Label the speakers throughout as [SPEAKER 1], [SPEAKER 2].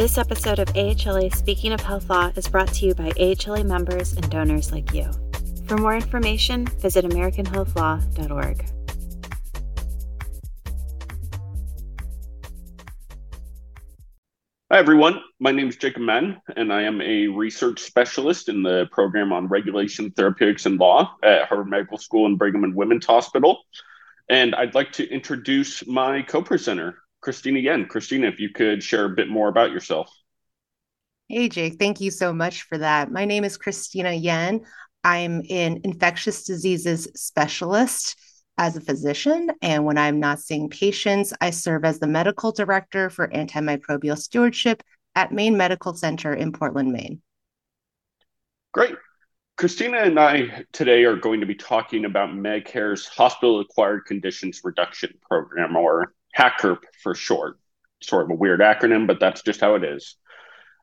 [SPEAKER 1] This episode of AHLA Speaking of Health Law is brought to you by AHLA members and donors like you. For more information, visit AmericanHealthLaw.org.
[SPEAKER 2] Hi, everyone. My name is Jacob Madden, and I am a research specialist in the program on regulation, therapeutics, and law at Harvard Medical School and Brigham and Women's Hospital. And I'd like to introduce my co presenter, Christina Yen. Christina, if you could share a bit more about yourself.
[SPEAKER 3] Hey, Jake. Thank you so much for that. My name is Christina Yen. I'm an infectious diseases specialist as a physician. And when I'm not seeing patients, I serve as the medical director for antimicrobial stewardship at Maine Medical Center in Portland, Maine.
[SPEAKER 2] Great. Christina and I today are going to be talking about Medicare's Hospital Acquired Conditions Reduction Program, or HACRP for short. Sort of a weird acronym, but that's just how it is.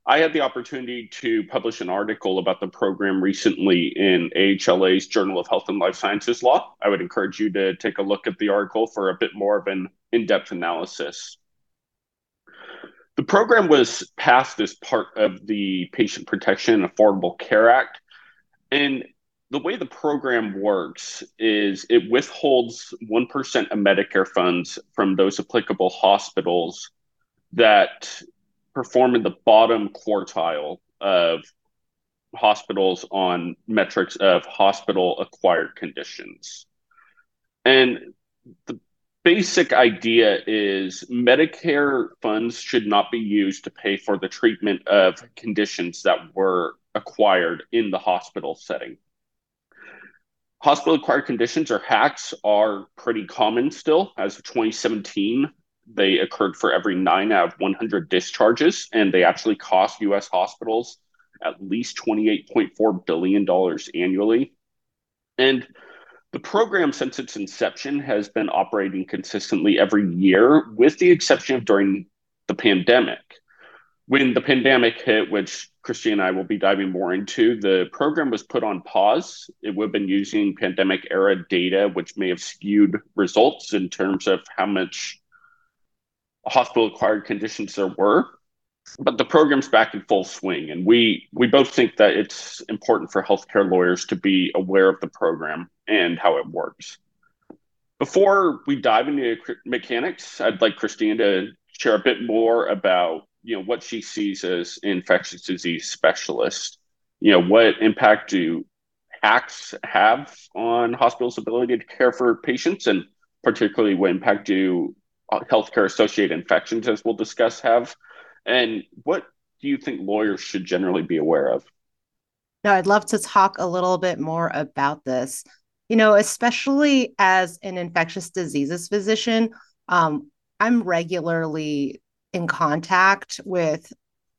[SPEAKER 2] I had the opportunity to publish an article about the program recently in AHLA's Journal of Health and Life Sciences Law. I would encourage you to take a look at the article for a bit more of an in depth analysis. The program was passed as part of the Patient Protection and Affordable Care Act, and the way the program works is it withholds 1% of Medicare funds from those applicable hospitals that perform in the bottom quartile of hospitals on metrics of hospital acquired conditions. And the basic idea is Medicare funds should not be used to pay for the treatment of conditions that were acquired in the hospital setting. Hospital acquired conditions or HACs are pretty common still. As of 2017, they occurred for every nine out of 100 discharges, and they actually cost US hospitals at least $28.4 billion annually. And the program, since its inception, has been operating consistently every year, with the exception of during the pandemic. When the pandemic hit, which Christy and I will be diving more into, the program was put on pause. It would have been using pandemic era data, which may have skewed results in terms of how much hospital acquired conditions there were. But the program's back in full swing, and we we both think that it's important for healthcare lawyers to be aware of the program and how it works. Before we dive into mechanics, I'd like Christine to share a bit more about you know what she sees as infectious disease specialist. You know what impact do HACs have on hospitals ability to care for patients? And particularly what impact do healthcare associated infections as we'll discuss have? And what do you think lawyers should generally be aware of?
[SPEAKER 3] No i'd love to talk a little bit more about this. You know especially as an infectious diseases physician um, i'm regularly in contact with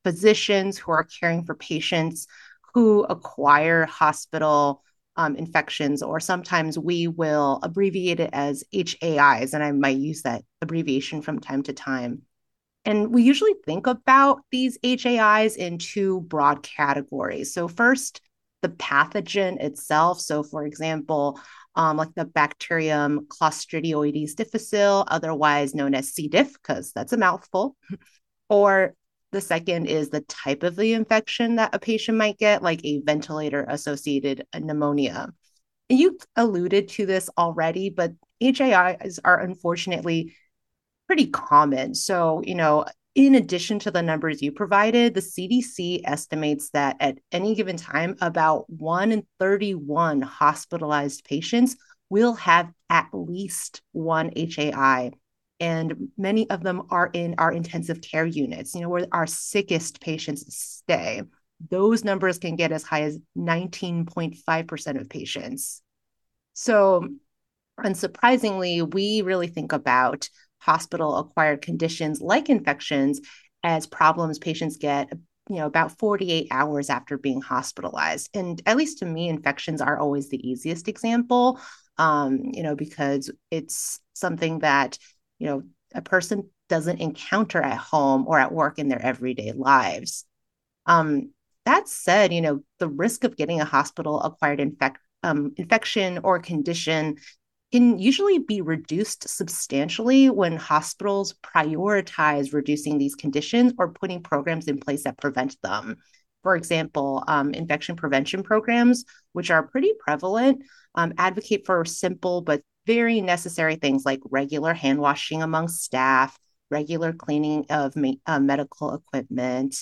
[SPEAKER 3] physicians who are caring for patients who acquire hospital um, infections, or sometimes we will abbreviate it as HAIs, and I might use that abbreviation from time to time. And we usually think about these HAIs in two broad categories. So, first, the pathogen itself. So, for example, um, like the bacterium Clostridioides difficile, otherwise known as C. diff, because that's a mouthful. or the second is the type of the infection that a patient might get, like a ventilator associated pneumonia. You alluded to this already, but HAIs are unfortunately pretty common. So, you know, in addition to the numbers you provided, the CDC estimates that at any given time, about 1 in 31 hospitalized patients will have at least one HAI. And many of them are in our intensive care units, you know, where our sickest patients stay. Those numbers can get as high as 19.5% of patients. So, unsurprisingly, we really think about hospital acquired conditions like infections as problems patients get you know about 48 hours after being hospitalized. And at least to me infections are always the easiest example um, you know because it's something that you know a person doesn't encounter at home or at work in their everyday lives. Um, that said you know the risk of getting a hospital acquired infect, um, infection or condition can usually be reduced substantially when hospitals prioritize reducing these conditions or putting programs in place that prevent them. For example, um, infection prevention programs, which are pretty prevalent, um, advocate for simple but very necessary things like regular hand washing among staff, regular cleaning of me- uh, medical equipment.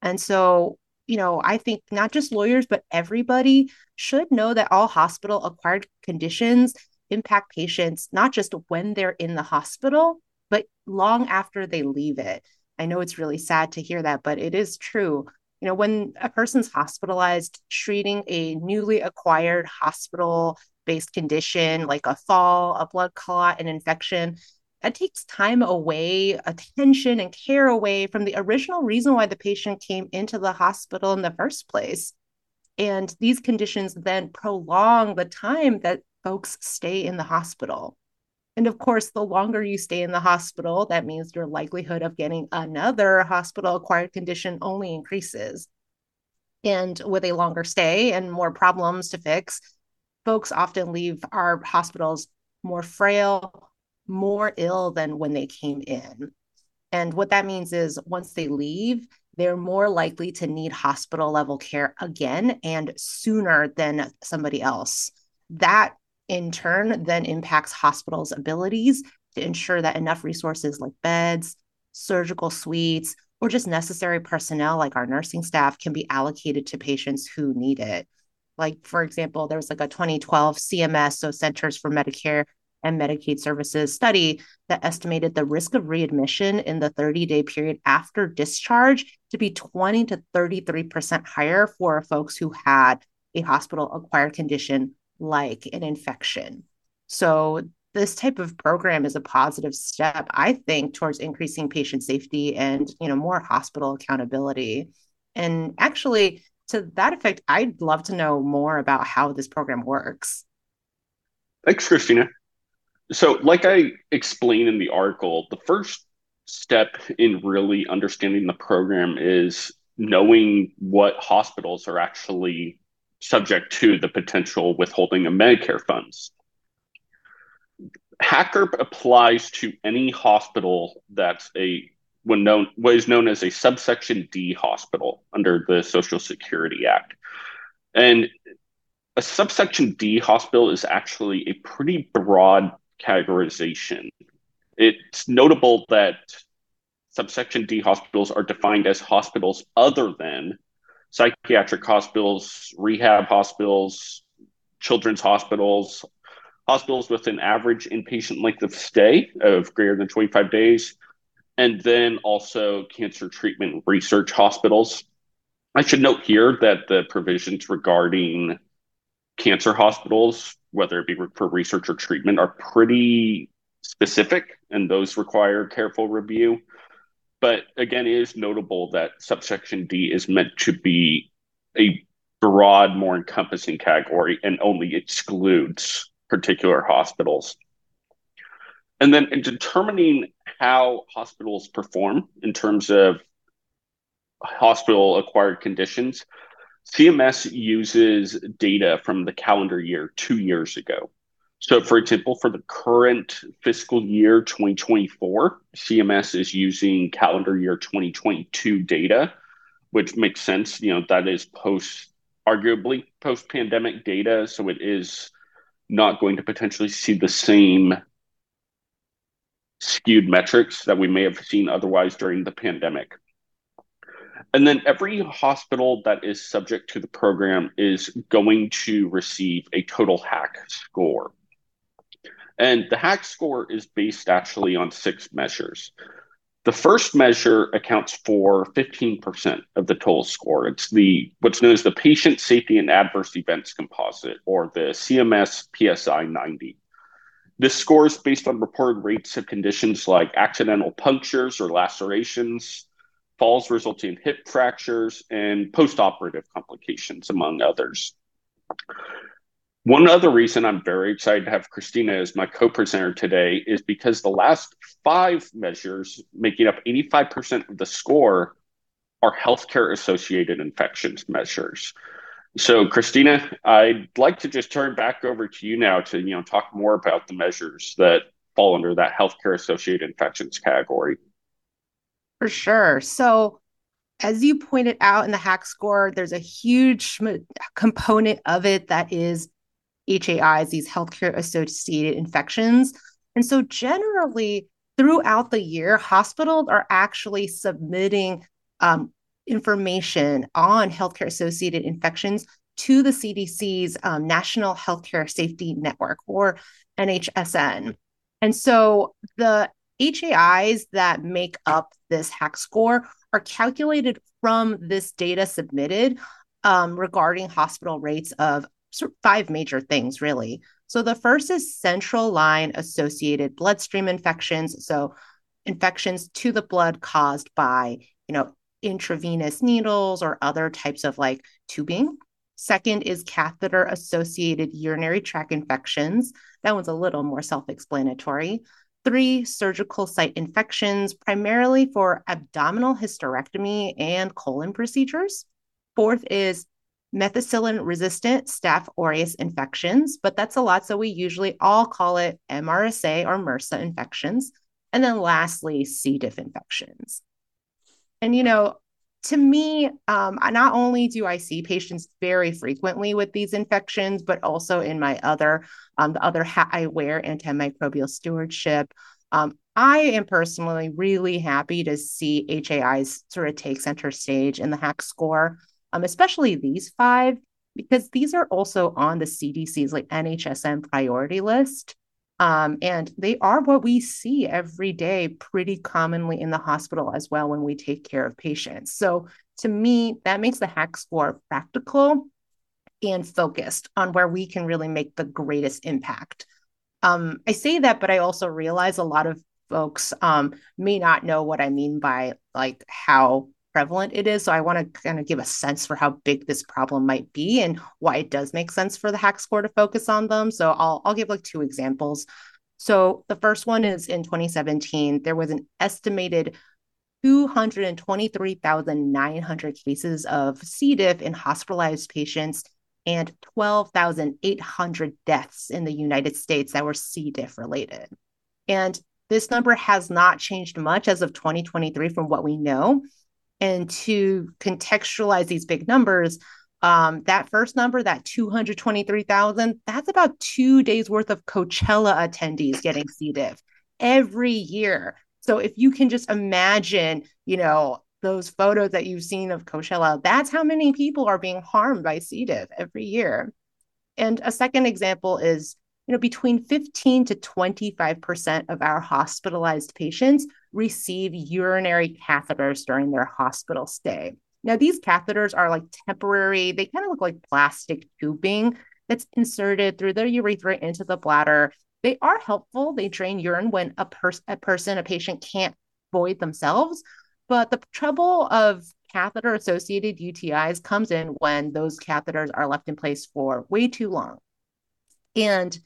[SPEAKER 3] And so, you know, I think not just lawyers, but everybody should know that all hospital acquired conditions impact patients not just when they're in the hospital, but long after they leave it. I know it's really sad to hear that, but it is true. You know, when a person's hospitalized, treating a newly acquired hospital based condition like a fall, a blood clot, an infection, that takes time away, attention, and care away from the original reason why the patient came into the hospital in the first place. And these conditions then prolong the time that folks stay in the hospital. And of course, the longer you stay in the hospital, that means your likelihood of getting another hospital acquired condition only increases. And with a longer stay and more problems to fix, folks often leave our hospitals more frail, more ill than when they came in. And what that means is once they leave, they're more likely to need hospital level care again and sooner than somebody else. That in turn then impacts hospitals' abilities to ensure that enough resources like beds, surgical suites, or just necessary personnel like our nursing staff can be allocated to patients who need it. Like, for example, there was like a 2012 CMS, so Centers for Medicare and Medicaid Services study that estimated the risk of readmission in the 30 day period after discharge to be 20 to 33% higher for folks who had a hospital acquired condition like an infection. So this type of program is a positive step, I think, towards increasing patient safety and you know more hospital accountability. And actually, to that effect, I'd love to know more about how this program works.
[SPEAKER 2] Thanks, Christina. So, like I explained in the article, the first step in really understanding the program is knowing what hospitals are actually subject to the potential withholding of Medicare funds. HACRP applies to any hospital that's a when known what is known as a subsection D hospital under the Social Security Act. And a subsection D hospital is actually a pretty broad categorization. It's notable that subsection D hospitals are defined as hospitals other than psychiatric hospitals, rehab hospitals, children's hospitals, hospitals with an average inpatient length of stay of greater than 25 days, and then also cancer treatment research hospitals. I should note here that the provisions regarding cancer hospitals, whether it be for research or treatment, are pretty specific, and those require careful review. But again, it is notable that subsection D is meant to be a broad, more encompassing category and only excludes particular hospitals. And then in determining how hospitals perform in terms of hospital acquired conditions, CMS uses data from the calendar year two years ago. So, for example, for the current fiscal year 2024, CMS is using calendar year 2022 data, which makes sense. You know, that is post, arguably post pandemic data. So it is not going to potentially see the same skewed metrics that we may have seen otherwise during the pandemic. And then every hospital that is subject to the program is going to receive a total HAC score. And the HAC score is based actually on six measures. The first measure accounts for 15% of the total score. It's the what's known as the patient safety and adverse events composite, or the CMS PSI 90. This score is based on reported rates of conditions like accidental punctures or lacerations, falls resulting in hip fractures, and postoperative complications, among others. One other reason I'm very excited to have Christina as my co presenter today is because the last five measures, making up 85% of the score, are healthcare associated infections measures. So, Christina, I'd like to just turn back over to you now to you know talk more about the measures that fall under that healthcare associated infections category.
[SPEAKER 3] For sure. So, as you pointed out in the HAC score, there's a huge component of it that is HAIs, these healthcare associated infections. And so, generally, throughout the year, hospitals are actually submitting um, information on healthcare associated infections to the CDC's um, National Healthcare Safety Network or NHSN. And so the HAIs that make up this HAC score are calculated from this data submitted um, regarding hospital rates of five major things, really. So the first is central line associated bloodstream infections. So infections to the blood caused by, you know, intravenous needles or other types of like tubing. Second is catheter associated urinary tract infections. That one's a little more self explanatory. Three, surgical site infections, primarily for abdominal hysterectomy and colon procedures. Fourth is methicillin resistant staph aureus infections, but that's a lot. So we usually all call it MRSA or MRSA infections. And then lastly, C. diff infections. And, you know, to me, um, not only do I see patients very frequently with these infections, but also in my other, um, the other hat I wear, antimicrobial stewardship. Um, I am personally really happy to see HAIs sort of take center stage in the HAC score, um, especially these five, because these are also on the CDC's like NHSN priority list. Um, and they are what we see every day pretty commonly in the hospital as well when we take care of patients. So to me, that makes the HAC score practical and focused on where we can really make the greatest impact. Um, I say that, but I also realize a lot of folks um, may not know what I mean by like how prevalent it is. So I want to kind of give a sense for how big this problem might be and why it does make sense for the HAC score to focus on them. So I'll I'll give like two examples. So the first one is in 2017, there was an estimated 223,900 cases of C. diff in hospitalized patients and 12,800 deaths in the United States that were C. diff related. And this number has not changed much as of 2023 from what we know. And to contextualize these big numbers, um, that first number, that 223,000, that's about two days worth of Coachella attendees getting C. diff every year. So if you can just imagine, you know, those photos that you've seen of Coachella, that's how many people are being harmed by C. diff every year. And a second example is you know, between 15 to 25% of our hospitalized patients receive urinary catheters during their hospital stay. Now, these catheters are like temporary, they kind of look like plastic tubing that's inserted through the urethra into the bladder. They are helpful. They drain urine when a, pers- a person, a patient can't void themselves. But the trouble of catheter associated UTIs comes in when those catheters are left in place for way too long. And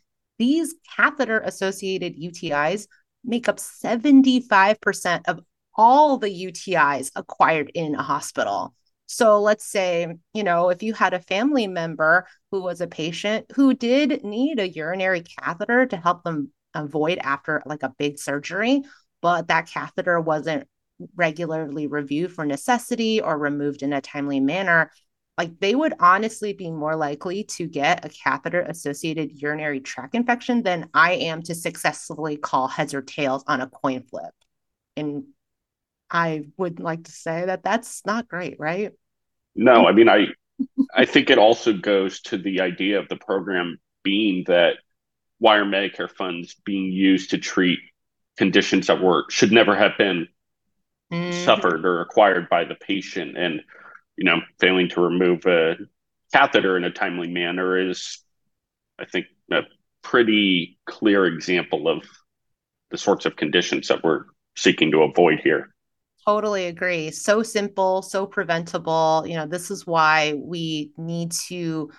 [SPEAKER 3] these catheter associated UTIs make up 75% of all the UTIs acquired in a hospital. So let's say, you know, if you had a family member who was a patient who did need a urinary catheter to help them avoid after like a big surgery, but that catheter wasn't regularly reviewed for necessity or removed in a timely manner, like they would honestly be more likely to get a catheter associated urinary tract infection than I am to successfully call heads or tails on a coin flip. And I would like to say that that's not great, right?
[SPEAKER 2] No, I mean I I think it also goes to the idea of the program being that why are Medicare funds being used to treat conditions that were should never have been mm. suffered or acquired by the patient and you know, failing to remove a catheter in a timely manner is, I think, a pretty clear example of the sorts of conditions that we're seeking to avoid here.
[SPEAKER 3] Totally agree. So simple, so preventable. You know, this is why we need to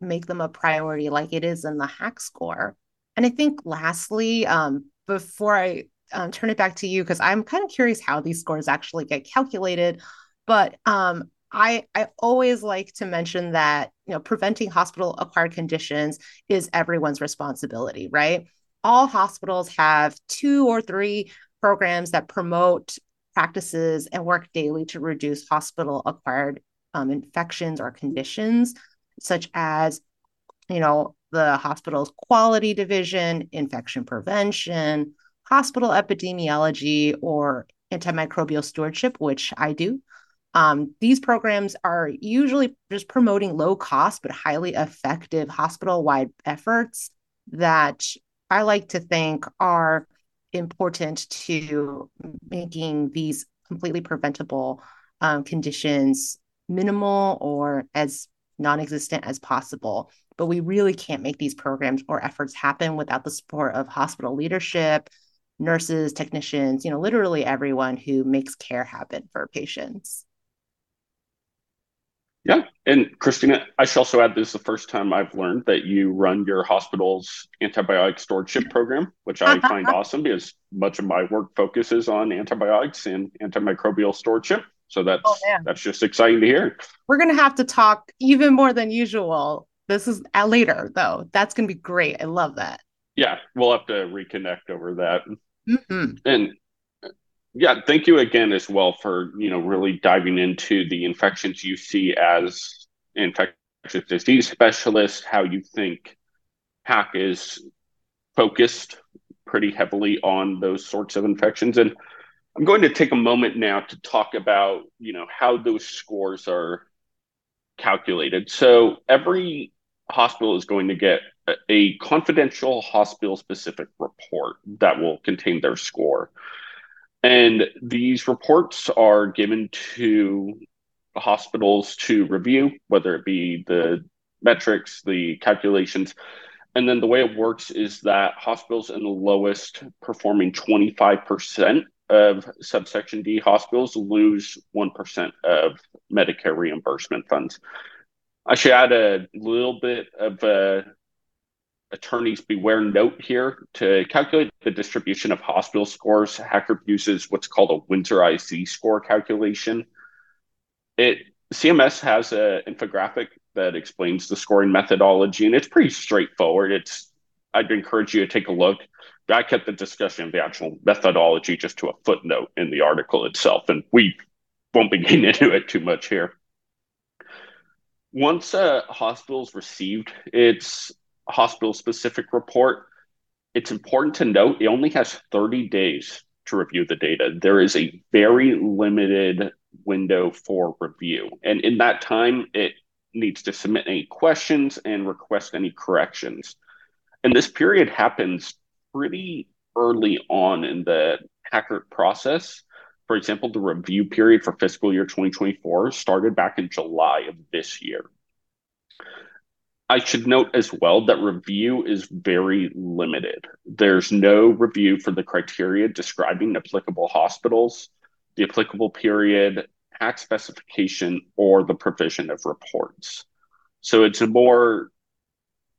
[SPEAKER 3] make them a priority like it is in the HAC score. And I think lastly, um, before I um, turn it back to you, because I'm kind of curious how these scores actually get calculated, but um, I, I always like to mention that you know preventing hospital acquired conditions is everyone's responsibility, right? All hospitals have two or three programs that promote practices and work daily to reduce hospital acquired um, infections or conditions, such as you know the hospital's quality division, infection prevention, hospital epidemiology, or antimicrobial stewardship, which I do. Um, these programs are usually just promoting low cost but highly effective hospital wide efforts that I like to think are important to making these completely preventable um, conditions minimal or as non existent as possible. But we really can't make these programs or efforts happen without the support of hospital leadership, nurses, technicians, you know, literally everyone who makes care happen for patients.
[SPEAKER 2] Yeah. And Christina, I should also add this is the first time I've learned that you run your hospital's antibiotic stewardship program, which I find awesome because much of my work focuses on antibiotics and antimicrobial stewardship. So that's oh, that's just exciting to hear.
[SPEAKER 3] We're gonna have to talk even more than usual. This is uh, later though. That's gonna be great. I love that.
[SPEAKER 2] Yeah, we'll have to reconnect over that. Mm-hmm. And yeah, thank you again as well for you know really diving into the infections you see as infectious disease specialist. How you think HAC is focused pretty heavily on those sorts of infections, and I'm going to take a moment now to talk about you know how those scores are calculated. So every hospital is going to get a confidential hospital specific report that will contain their score. And these reports are given to hospitals to review, whether it be the metrics, the calculations. And then the way it works is that hospitals in the lowest performing 25% of subsection D hospitals lose 1% of Medicare reimbursement funds. I should add a little bit of a attorneys beware note here to calculate the distribution of hospital scores. HACRP uses what's called a Winsorized Z score calculation. It CMS has an infographic that explains the scoring methodology, and it's pretty straightforward. It's I'd encourage you to take a look. I kept the discussion of the actual methodology just to a footnote in the article itself, and we won't be getting into it too much here. Once a hospital's received its hospital specific report, it's important to note it only has 30 days to review the data. There is a very limited window for review. And in that time, it needs to submit any questions and request any corrections. And this period happens pretty early on in the HACRP process. For example, the review period for fiscal year 2024 started back in July of this year. I should note as well that review is very limited. There's no review for the criteria describing applicable hospitals, the applicable period, HAC specification, or the provision of reports. So it's a more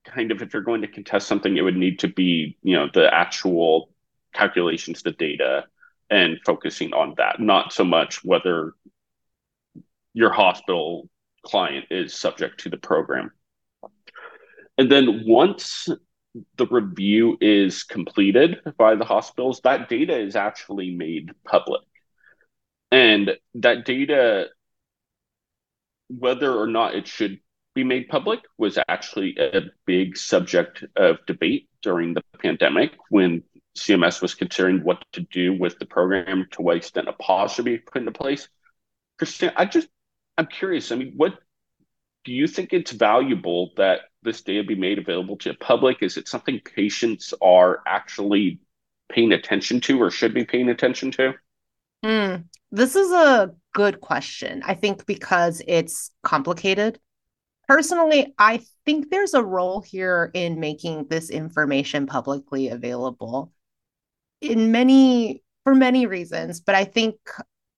[SPEAKER 2] kind of if you're going to contest something, it would need to be, you know, the actual calculations, the data, and focusing on that, not so much whether your hospital client is subject to the program. And then once the review is completed by the hospitals, that data is actually made public. And that data, whether or not it should be made public, was actually a big subject of debate during the pandemic when CMS was considering what to do with the program, to what extent a pause should be put into place. Christina, I just, I'm curious. I mean, what do you think it's valuable that this data be made available to the public? Is it something patients are actually paying attention to or should be paying attention to?
[SPEAKER 3] Mm, this is a good question. I think because it's complicated. Personally, I think there's a role here in making this information publicly available in many for many reasons, but I think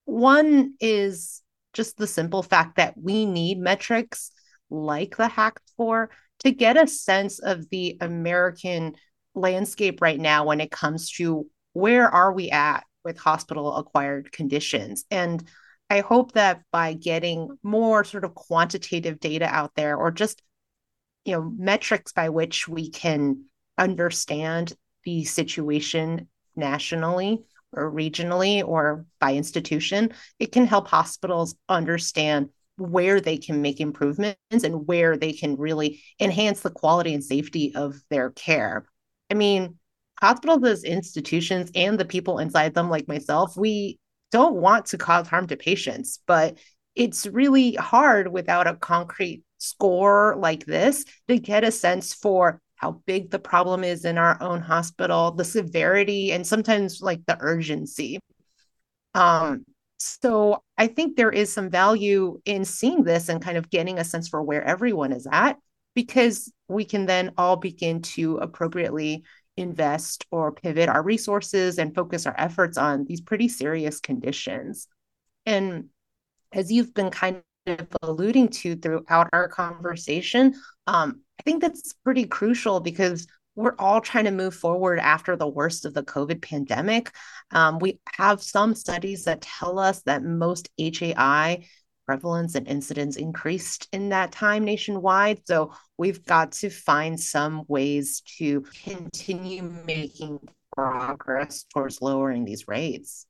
[SPEAKER 3] one is just the simple fact that we need metrics like the HAC score to get a sense of the American landscape right now when it comes to where are we at with hospital acquired conditions. And I hope that by getting more sort of quantitative data out there or just you know metrics by which we can understand the situation nationally or regionally or by institution, it can help hospitals understand where they can make improvements and where they can really enhance the quality and safety of their care. I mean, hospitals as institutions and the people inside them, like myself, we don't want to cause harm to patients, but it's really hard without a concrete score like this to get a sense for how big the problem is in our own hospital, the severity, and sometimes like the urgency. Um, so I think there is some value in seeing this and kind of getting a sense for where everyone is at, because we can then all begin to appropriately invest or pivot our resources and focus our efforts on these pretty serious conditions. And as you've been kind of alluding to throughout our conversation, um, I think that's pretty crucial because we're all trying to move forward after the worst of the COVID pandemic. Um, we have some studies that tell us that most HAI prevalence and incidence increased in that time nationwide. So we've got to find some ways to continue making progress towards lowering these rates.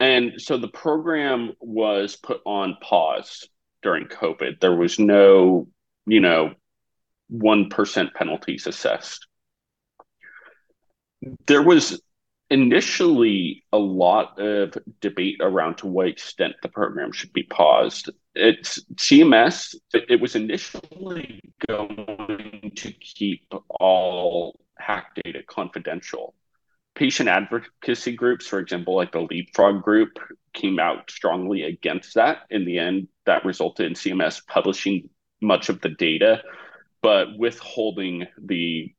[SPEAKER 2] And so the program was put on pause during COVID. There was no, you know, 1% penalties assessed. There was initially a lot of debate around to what extent the program should be paused. It's CMS, it was initially going to keep all HAC data confidential patient advocacy groups, for example, like the Leapfrog group, came out strongly against that. In the end, that resulted in CMS publishing much of the data, but withholding the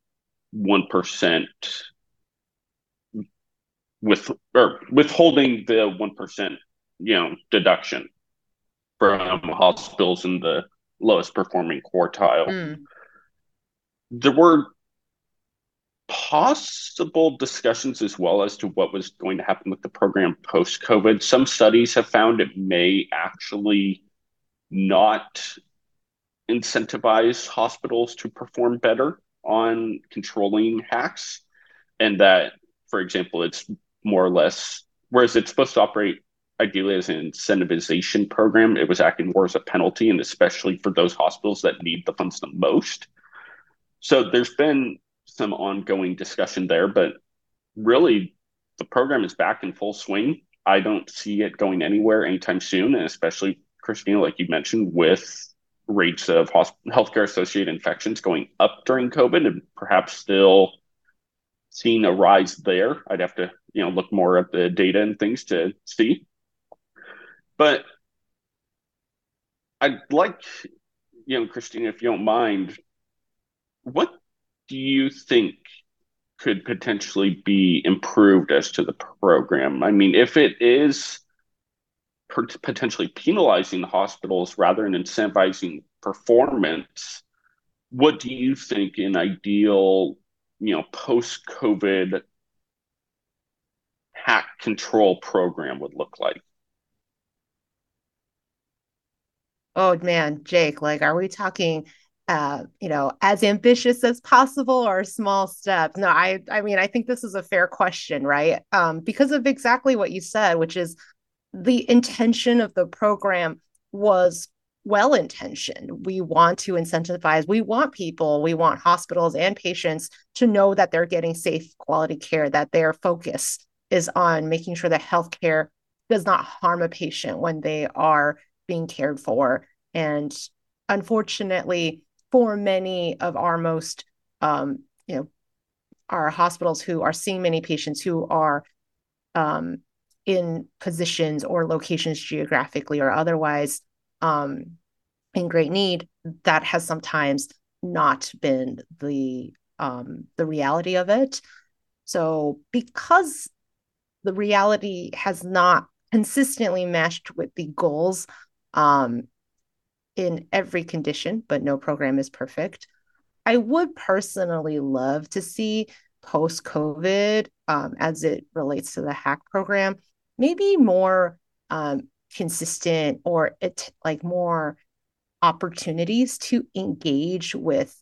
[SPEAKER 2] 1% with or withholding the 1% you know deduction from hospitals in the lowest performing quartile. Mm. There were possible discussions as well as to what was going to happen with the program post COVID. Some studies have found it may actually not incentivize hospitals to perform better on controlling HACs, and that, for example, it's more or less, whereas it's supposed to operate ideally as an incentivization program, it was acting more as a penalty, and especially for those hospitals that need the funds the most. So there's been some ongoing discussion there, but really the program is back in full swing. I don't see it going anywhere anytime soon, and especially Christina, like you mentioned, with rates of healthcare associated infections going up during COVID and perhaps still seeing a rise there. I'd have to, you know, look more at the data and things to see. But I'd like, you know, Christina, if you don't mind, what do you think could potentially be improved as to the program? I mean, if it is potentially penalizing hospitals rather than incentivizing performance, what do you think an ideal, you know, post-COVID HAC control program would look like?
[SPEAKER 3] Oh man, Jake, like, are we talking uh, you know, as ambitious as possible or small steps? No, I, I mean, I think this is a fair question, right? Um, because of exactly what you said, which is the intention of the program was well intentioned. We want to incentivize, we want people, we want hospitals and patients to know that they're getting safe, quality care, that their focus is on making sure that healthcare does not harm a patient when they are being cared for. And unfortunately, for many of our most, um, you know, our hospitals who are seeing many patients who are um, in positions or locations geographically or otherwise um, in great need, that has sometimes not been the um, the reality of it. So because the reality has not consistently meshed with the goals um, in every condition, but no program is perfect. I would personally love to see post COVID, um, as it relates to the HAC program, maybe more um, consistent or it like more opportunities to engage with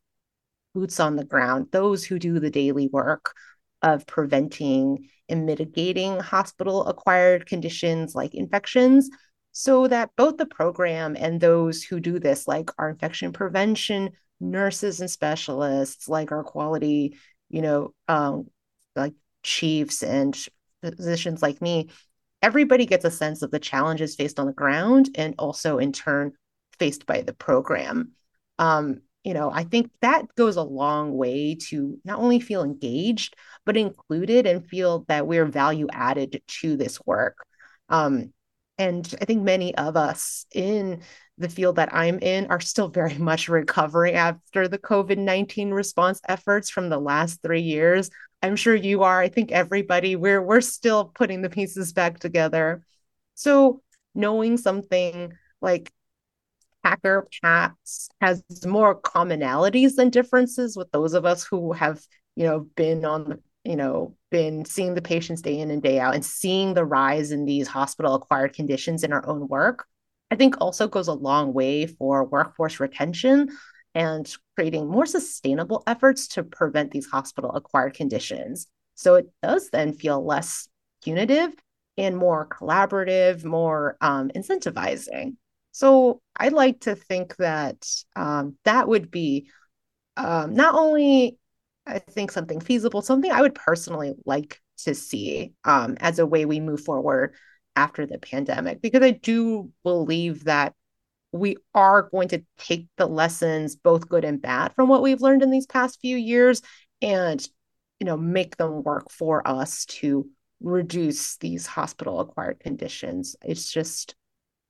[SPEAKER 3] boots on the ground, those who do the daily work of preventing and mitigating hospital acquired conditions like infections so that both the program and those who do this like our infection prevention nurses and specialists like our quality you know um, like chiefs and physicians like me everybody gets a sense of the challenges faced on the ground and also in turn faced by the program. Um, you know i think that goes a long way to not only feel engaged but included and feel that we're value added to this work. Um, and i think many of us in the field that i'm in are still very much recovering after the covid-19 response efforts from the last three years. I'm sure you are. I think everybody we're we're still putting the pieces back together. So knowing something like HACRP perhaps has more commonalities than differences with those of us who have, you know, been on, you know, been seeing the patients day in and day out and seeing the rise in these hospital acquired conditions in our own work. I think also goes a long way for workforce retention and creating more sustainable efforts to prevent these hospital acquired conditions. So it does then feel less punitive and more collaborative, more um, incentivizing. So I like to think that um, that would be um, not only, I think, something feasible, something I would personally like to see um, as a way we move forward after the pandemic, because I do believe that we are going to take the lessons, both good and bad, from what we've learned in these past few years and you know make them work for us to reduce these hospital acquired conditions it's just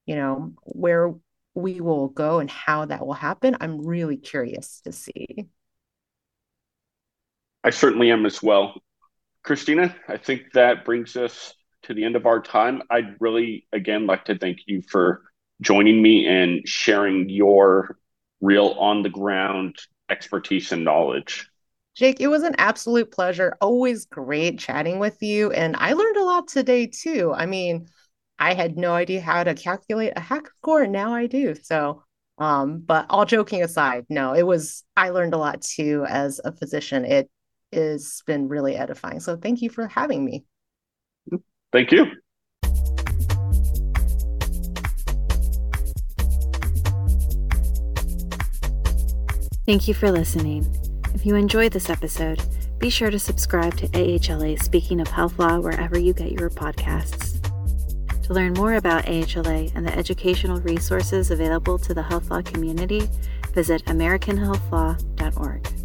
[SPEAKER 3] you know, where we will go and how that will happen, I'm really curious to see.
[SPEAKER 2] I certainly am as well. Christina, I think that brings us to the end of our time. I'd really, again, like to thank you for joining me and sharing your real on the ground expertise and knowledge.
[SPEAKER 3] Jake, it was an absolute pleasure. Always great chatting with you. And I learned a lot today, too. I mean, I had no idea how to calculate a HAC score, and now I do. So, um, but all joking aside, no, it was I learned a lot too as a physician. It has been really edifying. So, thank you for having me.
[SPEAKER 2] Thank you.
[SPEAKER 1] Thank you for listening. If you enjoyed this episode, be sure to subscribe to AHLA Speaking of Health Law wherever you get your podcasts. To learn more about AHLA and the educational resources available to the health law community, visit AmericanHealthLaw.org.